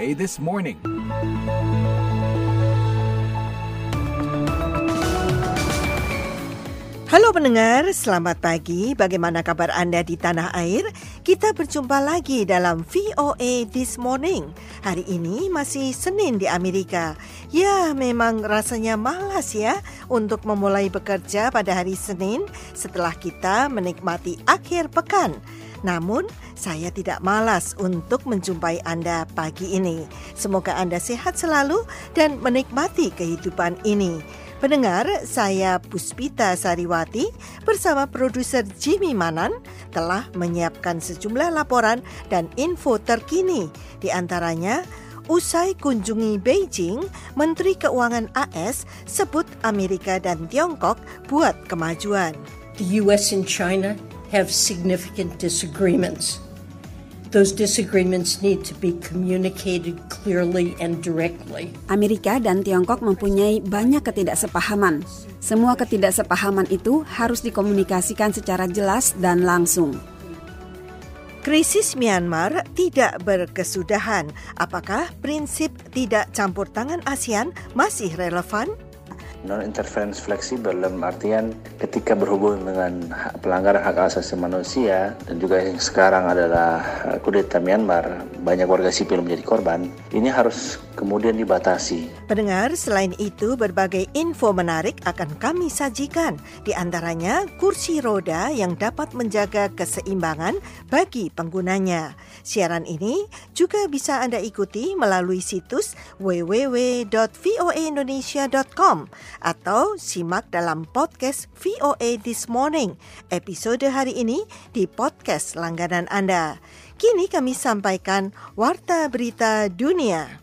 VOA This Morning. Halo pendengar, selamat pagi. Bagaimana kabar Anda di tanah air? Kita berjumpa lagi dalam VOA This Morning. Hari ini masih Senin di Amerika. Ya, memang rasanya malas ya untuk memulai bekerja pada hari Senin setelah kita menikmati akhir pekan. Namun, saya tidak malas untuk menjumpai Anda pagi ini. Semoga Anda sehat selalu dan menikmati kehidupan ini. Pendengar, saya Puspita Sariwati bersama produser Jimmy Manan telah menyiapkan sejumlah laporan dan info terkini. Di antaranya, usai kunjungi Beijing, Menteri Keuangan AS sebut Amerika dan Tiongkok buat kemajuan. The US and China have significant disagreements. Those disagreements need to be communicated clearly and directly. Amerika dan Tiongkok mempunyai banyak ketidaksepahaman. Semua ketidaksepahaman itu harus dikomunikasikan secara jelas dan langsung. Krisis Myanmar tidak berkesudahan. Apakah prinsip tidak campur tangan ASEAN masih relevan? Non interference fleksibel dalam artian ketika berhubungan dengan pelanggaran hak asasi manusia dan juga yang sekarang adalah uh, kudeta Myanmar banyak warga sipil menjadi korban ini harus kemudian dibatasi. Pendengar, selain itu berbagai info menarik akan kami sajikan di antaranya kursi roda yang dapat menjaga keseimbangan bagi penggunanya. Siaran ini juga bisa Anda ikuti melalui situs www.voaindonesia.com atau simak dalam podcast VOA This Morning. Episode hari ini di podcast langganan Anda. Kini kami sampaikan warta berita dunia.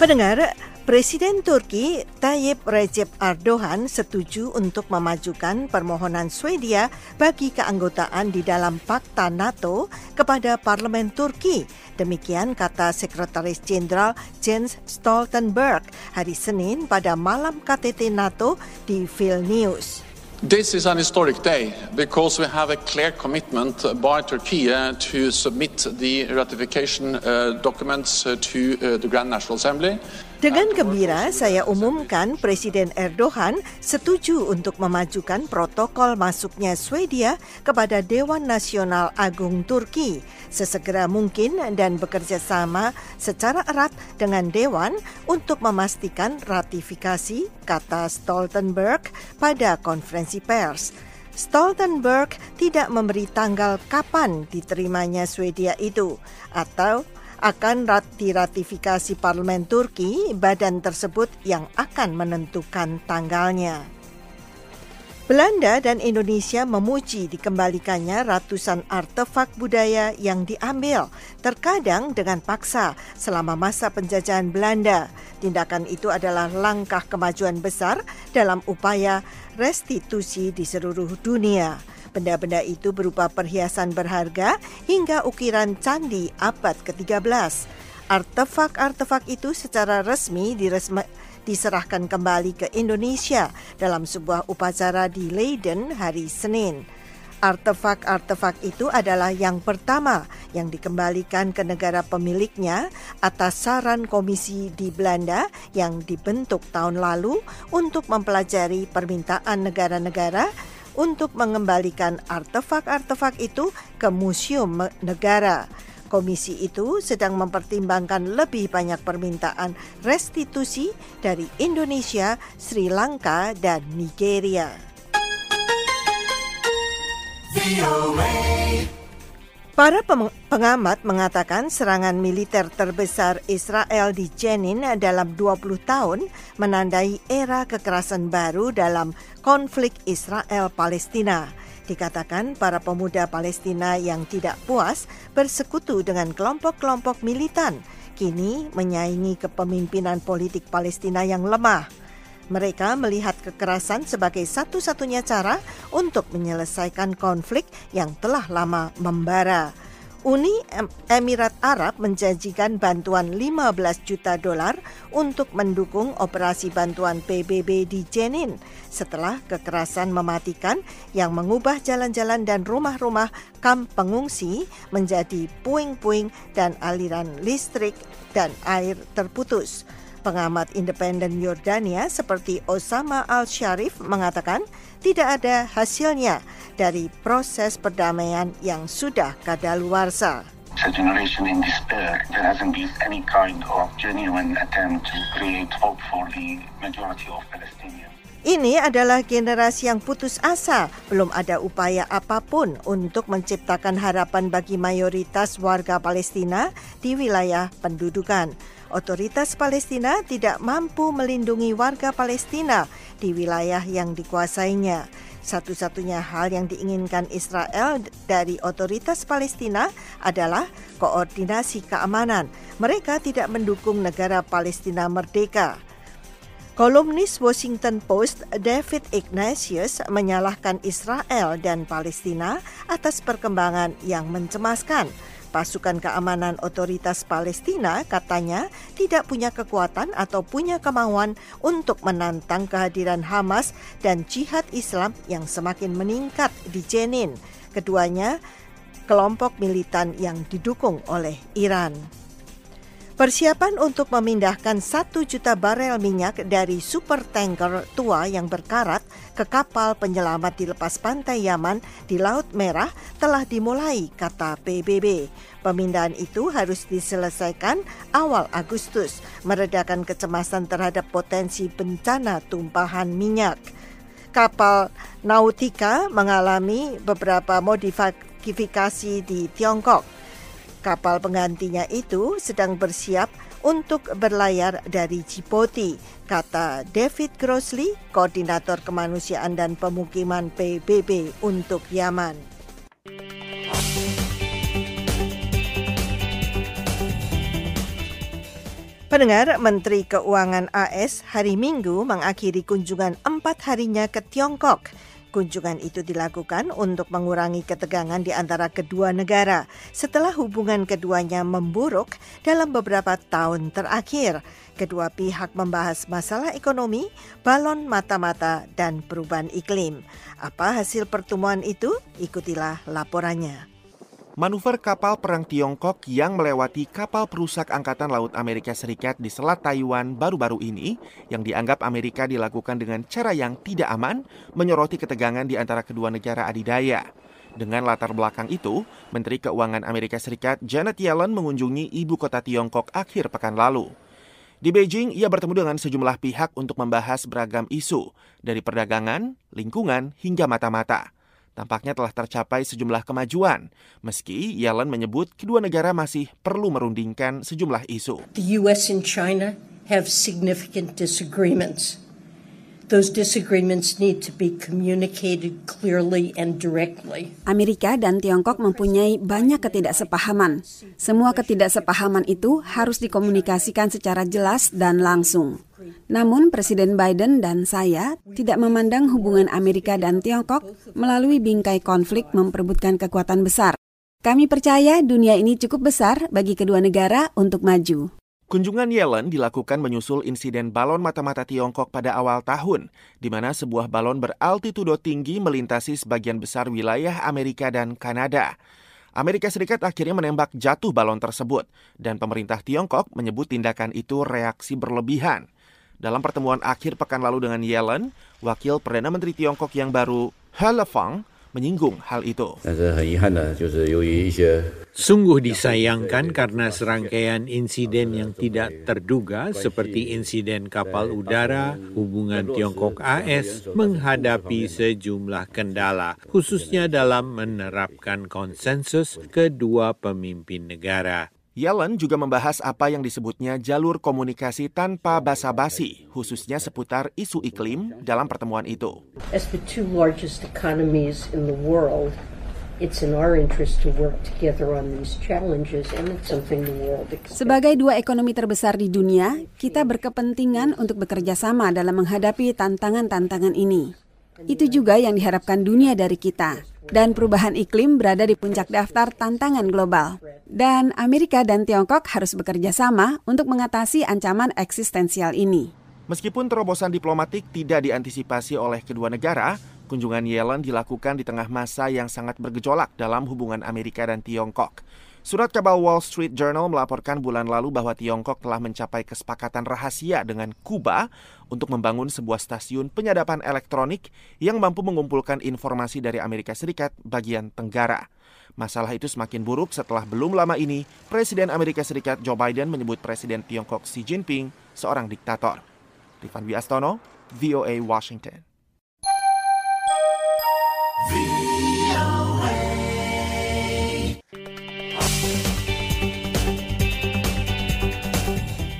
Pendengar, Presiden Turki Tayyip Recep Erdogan setuju untuk memajukan permohonan Swedia bagi keanggotaan di dalam Fakta NATO kepada Parlemen Turki. Demikian kata Sekretaris Jenderal Jens Stoltenberg hari Senin pada malam KTT NATO di Vilnius. This is an historic day because we have a clear commitment by Turkey to submit the ratification uh, documents uh, to uh, the Grand National Assembly. Dengan gembira, saya umumkan Presiden Erdogan setuju untuk memajukan protokol masuknya Swedia kepada Dewan Nasional Agung Turki sesegera mungkin dan bekerja sama secara erat dengan Dewan untuk memastikan ratifikasi, kata Stoltenberg pada konferensi pers. Stoltenberg tidak memberi tanggal kapan diterimanya Swedia itu atau akan diratifikasi parlemen Turki, badan tersebut yang akan menentukan tanggalnya. Belanda dan Indonesia memuji dikembalikannya ratusan artefak budaya yang diambil, terkadang dengan paksa selama masa penjajahan Belanda. Tindakan itu adalah langkah kemajuan besar dalam upaya restitusi di seluruh dunia. Benda-benda itu berupa perhiasan berharga hingga ukiran candi abad ke-13. Artefak-artefak itu secara resmi diresme, diserahkan kembali ke Indonesia dalam sebuah upacara di Leiden hari Senin. Artefak-artefak itu adalah yang pertama yang dikembalikan ke negara pemiliknya atas saran komisi di Belanda yang dibentuk tahun lalu untuk mempelajari permintaan negara-negara untuk mengembalikan artefak-artefak itu ke museum negara. Komisi itu sedang mempertimbangkan lebih banyak permintaan restitusi dari Indonesia, Sri Lanka, dan Nigeria. Para pengamat mengatakan serangan militer terbesar Israel di Jenin dalam 20 tahun menandai era kekerasan baru dalam konflik Israel-Palestina. Dikatakan para pemuda Palestina yang tidak puas bersekutu dengan kelompok-kelompok militan, kini menyaingi kepemimpinan politik Palestina yang lemah. Mereka melihat kekerasan sebagai satu-satunya cara untuk menyelesaikan konflik yang telah lama membara. Uni Emirat Arab menjanjikan bantuan 15 juta dolar untuk mendukung operasi bantuan PBB di Jenin setelah kekerasan mematikan yang mengubah jalan-jalan dan rumah-rumah kamp pengungsi menjadi puing-puing dan aliran listrik dan air terputus. Pengamat independen Yordania seperti Osama Al-Sharif mengatakan tidak ada hasilnya dari proses perdamaian yang sudah kadaluarsa. a generation in despair. There hasn't been any kind of genuine attempt to create hope for the majority of Palestinians. Ini adalah generasi yang putus asa. Belum ada upaya apa pun untuk menciptakan harapan bagi mayoritas warga Palestina di wilayah pendudukan. Otoritas Palestina tidak mampu melindungi warga Palestina di wilayah yang dikuasainya. Satu-satunya hal yang diinginkan Israel dari otoritas Palestina adalah koordinasi keamanan. Mereka tidak mendukung negara Palestina merdeka. Kolumnis Washington Post David Ignatius menyalahkan Israel dan Palestina atas perkembangan yang mencemaskan. Pasukan keamanan otoritas Palestina katanya tidak punya kekuatan atau punya kemauan untuk menantang kehadiran Hamas dan jihad Islam yang semakin meningkat di Jenin. Keduanya kelompok militan yang didukung oleh Iran. Persiapan untuk memindahkan satu juta barel minyak dari super tanker tua yang berkarat ke kapal penyelamat di lepas pantai Yaman di Laut Merah telah dimulai, kata PBB. Pemindahan itu harus diselesaikan awal Agustus, meredakan kecemasan terhadap potensi bencana tumpahan minyak. Kapal Nautica mengalami beberapa modifikasi di Tiongkok Kapal penggantinya itu sedang bersiap untuk berlayar dari Djibouti, kata David Grossley, Koordinator Kemanusiaan dan Pemukiman PBB untuk Yaman. Pendengar, Menteri Keuangan AS hari Minggu mengakhiri kunjungan empat harinya ke Tiongkok. Kunjungan itu dilakukan untuk mengurangi ketegangan di antara kedua negara setelah hubungan keduanya memburuk dalam beberapa tahun terakhir. Kedua pihak membahas masalah ekonomi, balon mata-mata, dan perubahan iklim. Apa hasil pertemuan itu? Ikutilah laporannya. Manuver kapal perang Tiongkok yang melewati kapal perusak Angkatan Laut Amerika Serikat di Selat Taiwan baru-baru ini, yang dianggap Amerika dilakukan dengan cara yang tidak aman, menyoroti ketegangan di antara kedua negara adidaya. Dengan latar belakang itu, Menteri Keuangan Amerika Serikat Janet Yellen mengunjungi ibu kota Tiongkok akhir pekan lalu. Di Beijing, ia bertemu dengan sejumlah pihak untuk membahas beragam isu, dari perdagangan, lingkungan, hingga mata-mata tampaknya telah tercapai sejumlah kemajuan, meski Yellen menyebut kedua negara masih perlu merundingkan sejumlah isu. The US and China have significant disagreements. Amerika dan Tiongkok mempunyai banyak ketidaksepahaman. Semua ketidaksepahaman itu harus dikomunikasikan secara jelas dan langsung. Namun Presiden Biden dan saya tidak memandang hubungan Amerika dan Tiongkok melalui bingkai konflik memperebutkan kekuatan besar. Kami percaya dunia ini cukup besar bagi kedua negara untuk maju. Kunjungan Yellen dilakukan menyusul insiden balon mata-mata Tiongkok pada awal tahun, di mana sebuah balon beraltitudo tinggi melintasi sebagian besar wilayah Amerika dan Kanada. Amerika Serikat akhirnya menembak jatuh balon tersebut, dan pemerintah Tiongkok menyebut tindakan itu reaksi berlebihan. Dalam pertemuan akhir pekan lalu dengan Yellen, Wakil Perdana Menteri Tiongkok yang baru, He Lefang, menyinggung hal itu. Sungguh disayangkan karena serangkaian insiden yang tidak terduga seperti insiden kapal udara, hubungan Tiongkok AS menghadapi sejumlah kendala, khususnya dalam menerapkan konsensus kedua pemimpin negara. Yellen juga membahas apa yang disebutnya jalur komunikasi tanpa basa-basi, khususnya seputar isu iklim dalam pertemuan itu. As the two largest economies in the world, it's in our interest to work together on these challenges and it's something the world expects. Sebagai dua ekonomi terbesar di dunia, kita berkepentingan untuk bekerja sama dalam menghadapi tantangan-tantangan ini. Itu juga yang diharapkan dunia dari kita. Dan perubahan iklim berada di puncak daftar tantangan global. Dan Amerika dan Tiongkok harus bekerja sama untuk mengatasi ancaman eksistensial ini. Meskipun terobosan diplomatik tidak diantisipasi oleh kedua negara, kunjungan Yellen dilakukan di tengah masa yang sangat bergejolak dalam hubungan Amerika dan Tiongkok. Surat kabar Wall Street Journal melaporkan bulan lalu bahwa Tiongkok telah mencapai kesepakatan rahasia dengan Kuba untuk membangun sebuah stasiun penyadapan elektronik yang mampu mengumpulkan informasi dari Amerika Serikat bagian Tenggara. Masalah itu semakin buruk setelah belum lama ini Presiden Amerika Serikat Joe Biden menyebut Presiden Tiongkok Xi Jinping seorang diktator. Rifan Wiastono, VOA Washington.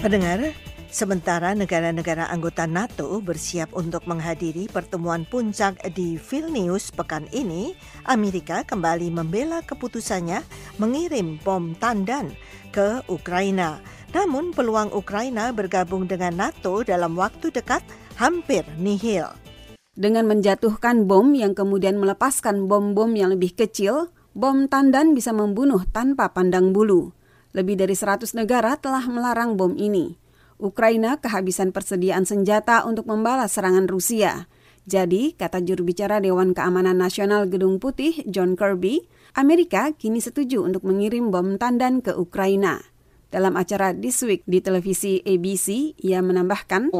Pendengar, sementara negara-negara anggota NATO bersiap untuk menghadiri pertemuan puncak di Vilnius pekan ini, Amerika kembali membela keputusannya mengirim bom tandan ke Ukraina. Namun peluang Ukraina bergabung dengan NATO dalam waktu dekat hampir nihil. Dengan menjatuhkan bom yang kemudian melepaskan bom-bom yang lebih kecil, bom tandan bisa membunuh tanpa pandang bulu. Lebih dari 100 negara telah melarang bom ini. Ukraina kehabisan persediaan senjata untuk membalas serangan Rusia. Jadi, kata juru bicara Dewan Keamanan Nasional Gedung Putih, John Kirby, Amerika kini setuju untuk mengirim bom tandan ke Ukraina. Dalam acara This Week di televisi ABC, ia menambahkan,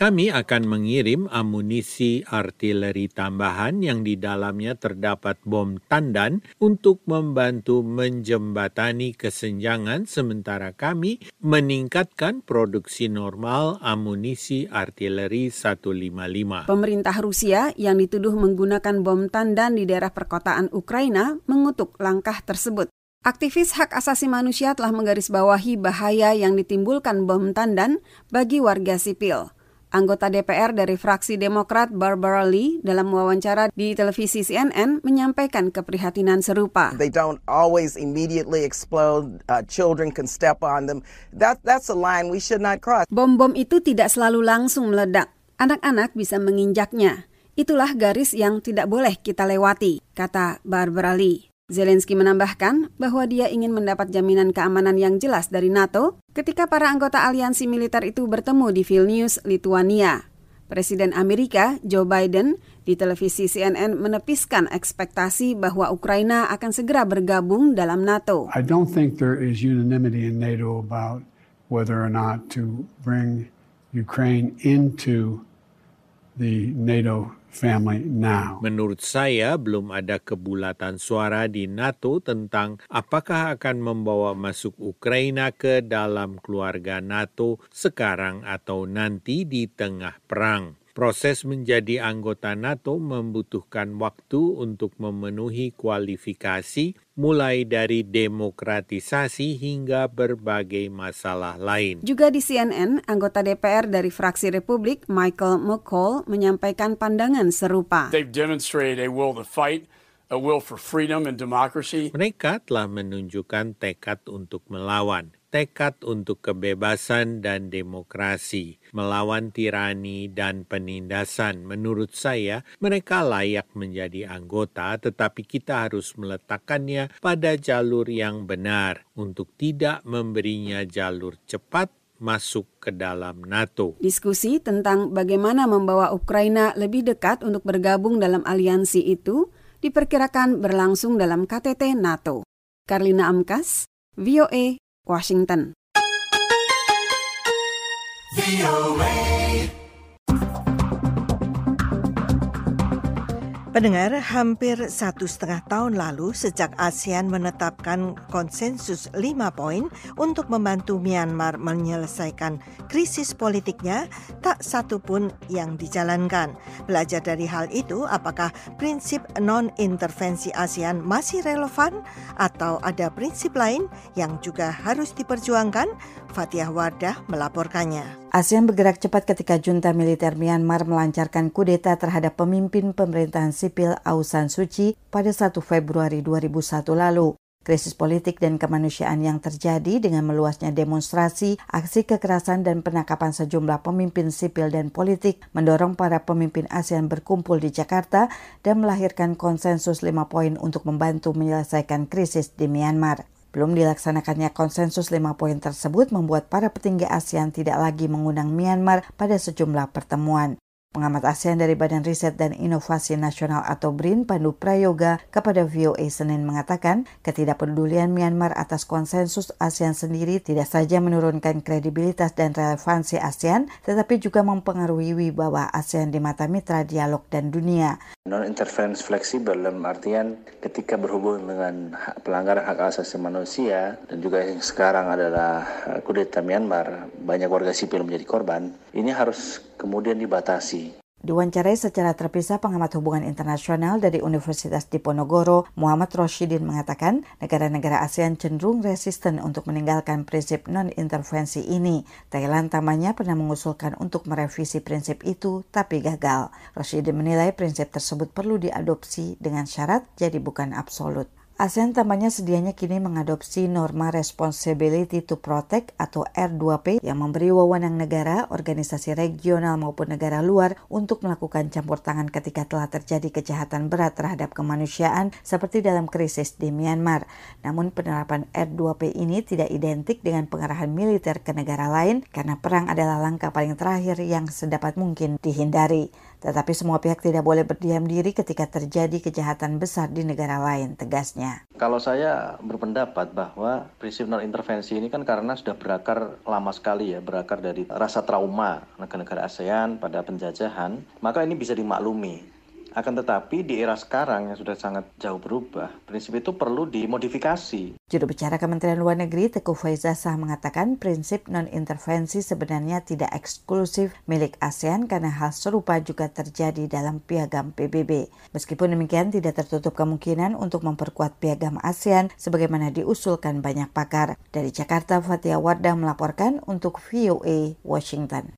Kami akan mengirim amunisi artileri tambahan yang di dalamnya terdapat bom tandan untuk membantu menjembatani kesenjangan sementara kami meningkatkan produksi normal amunisi artileri 155. Pemerintah Rusia yang dituduh menggunakan bom tandan di daerah perkotaan Ukraina mengutuk langkah tersebut. Aktivis hak asasi manusia telah menggarisbawahi bahaya yang ditimbulkan bom tandan bagi warga sipil. Anggota DPR dari fraksi Demokrat Barbara Lee dalam wawancara di televisi CNN menyampaikan keprihatinan serupa. They don't always immediately explode. Uh, children can step on them. That that's a line we should not cross. Bom-bom itu tidak selalu langsung meledak. Anak-anak bisa menginjaknya. Itulah garis yang tidak boleh kita lewati, kata Barbara Lee. Zelensky menambahkan bahwa dia ingin mendapat jaminan keamanan yang jelas dari NATO ketika para anggota aliansi militer itu bertemu di Vilnius, Lithuania. Presiden Amerika Joe Biden di televisi CNN menepiskan ekspektasi bahwa Ukraina akan segera bergabung dalam NATO. I don't think there is unanimity in NATO about whether or not to bring Ukraine into the NATO family now. Menurut saya belum ada kebulatan suara di NATO tentang apakah akan membawa masuk Ukraina ke dalam keluarga NATO sekarang atau nanti di tengah perang. Proses menjadi anggota NATO membutuhkan waktu untuk memenuhi kualifikasi mulai dari demokratisasi hingga berbagai masalah lain. Juga di CNN, anggota DPR dari fraksi Republik Michael McCall menyampaikan pandangan serupa. They've demonstrated a will to fight a will for freedom and democracy. Mereka telah menunjukkan tekad untuk melawan tekad untuk kebebasan dan demokrasi, melawan tirani dan penindasan. Menurut saya, mereka layak menjadi anggota, tetapi kita harus meletakkannya pada jalur yang benar untuk tidak memberinya jalur cepat masuk ke dalam NATO. Diskusi tentang bagaimana membawa Ukraina lebih dekat untuk bergabung dalam aliansi itu diperkirakan berlangsung dalam KTT NATO. Karlina Amkas, VOA Washington. Pendengar, hampir satu setengah tahun lalu sejak ASEAN menetapkan konsensus lima poin untuk membantu Myanmar menyelesaikan krisis politiknya, tak satu pun yang dijalankan. Belajar dari hal itu, apakah prinsip non-intervensi ASEAN masih relevan atau ada prinsip lain yang juga harus diperjuangkan? Fatihah Wardah melaporkannya. ASEAN bergerak cepat ketika junta militer Myanmar melancarkan kudeta terhadap pemimpin pemerintahan sipil Aung San Suu Kyi pada 1 Februari 2001 lalu. Krisis politik dan kemanusiaan yang terjadi dengan meluasnya demonstrasi, aksi kekerasan dan penangkapan sejumlah pemimpin sipil dan politik mendorong para pemimpin ASEAN berkumpul di Jakarta dan melahirkan konsensus lima poin untuk membantu menyelesaikan krisis di Myanmar. Belum dilaksanakannya konsensus lima poin tersebut membuat para petinggi ASEAN tidak lagi mengundang Myanmar pada sejumlah pertemuan. Pengamat ASEAN dari Badan Riset dan Inovasi Nasional atau BRIN, Pandu Prayoga, kepada VOA Senin mengatakan ketidakpedulian Myanmar atas konsensus ASEAN sendiri tidak saja menurunkan kredibilitas dan relevansi ASEAN, tetapi juga mempengaruhi wibawa ASEAN di mata mitra dialog dan dunia. Non-interference fleksibel dalam artian ketika berhubungan dengan pelanggaran hak asasi manusia dan juga yang sekarang adalah kudeta Myanmar, banyak warga sipil menjadi korban, ini harus kemudian dibatasi. Diwawancarai secara terpisah pengamat hubungan internasional dari Universitas Diponegoro, Muhammad Roshidin mengatakan negara-negara ASEAN cenderung resisten untuk meninggalkan prinsip non-intervensi ini. Thailand tamanya pernah mengusulkan untuk merevisi prinsip itu, tapi gagal. Roshidin menilai prinsip tersebut perlu diadopsi dengan syarat jadi bukan absolut. ASEAN tampaknya sedianya kini mengadopsi norma Responsibility to Protect atau R2P yang memberi wewenang negara, organisasi regional maupun negara luar untuk melakukan campur tangan ketika telah terjadi kejahatan berat terhadap kemanusiaan seperti dalam krisis di Myanmar. Namun penerapan R2P ini tidak identik dengan pengarahan militer ke negara lain karena perang adalah langkah paling terakhir yang sedapat mungkin dihindari. Tetapi semua pihak tidak boleh berdiam diri ketika terjadi kejahatan besar di negara lain, tegasnya. Kalau saya berpendapat bahwa prinsip non intervensi ini kan karena sudah berakar lama sekali ya, berakar dari rasa trauma negara-negara ASEAN pada penjajahan, maka ini bisa dimaklumi. Akan tetapi di era sekarang yang sudah sangat jauh berubah, prinsip itu perlu dimodifikasi. Juru bicara Kementerian Luar Negeri Teguh Faizasah mengatakan prinsip non-intervensi sebenarnya tidak eksklusif milik ASEAN karena hal serupa juga terjadi dalam piagam PBB. Meskipun demikian tidak tertutup kemungkinan untuk memperkuat piagam ASEAN sebagaimana diusulkan banyak pakar. Dari Jakarta, Fatia Wardah melaporkan untuk VOA Washington.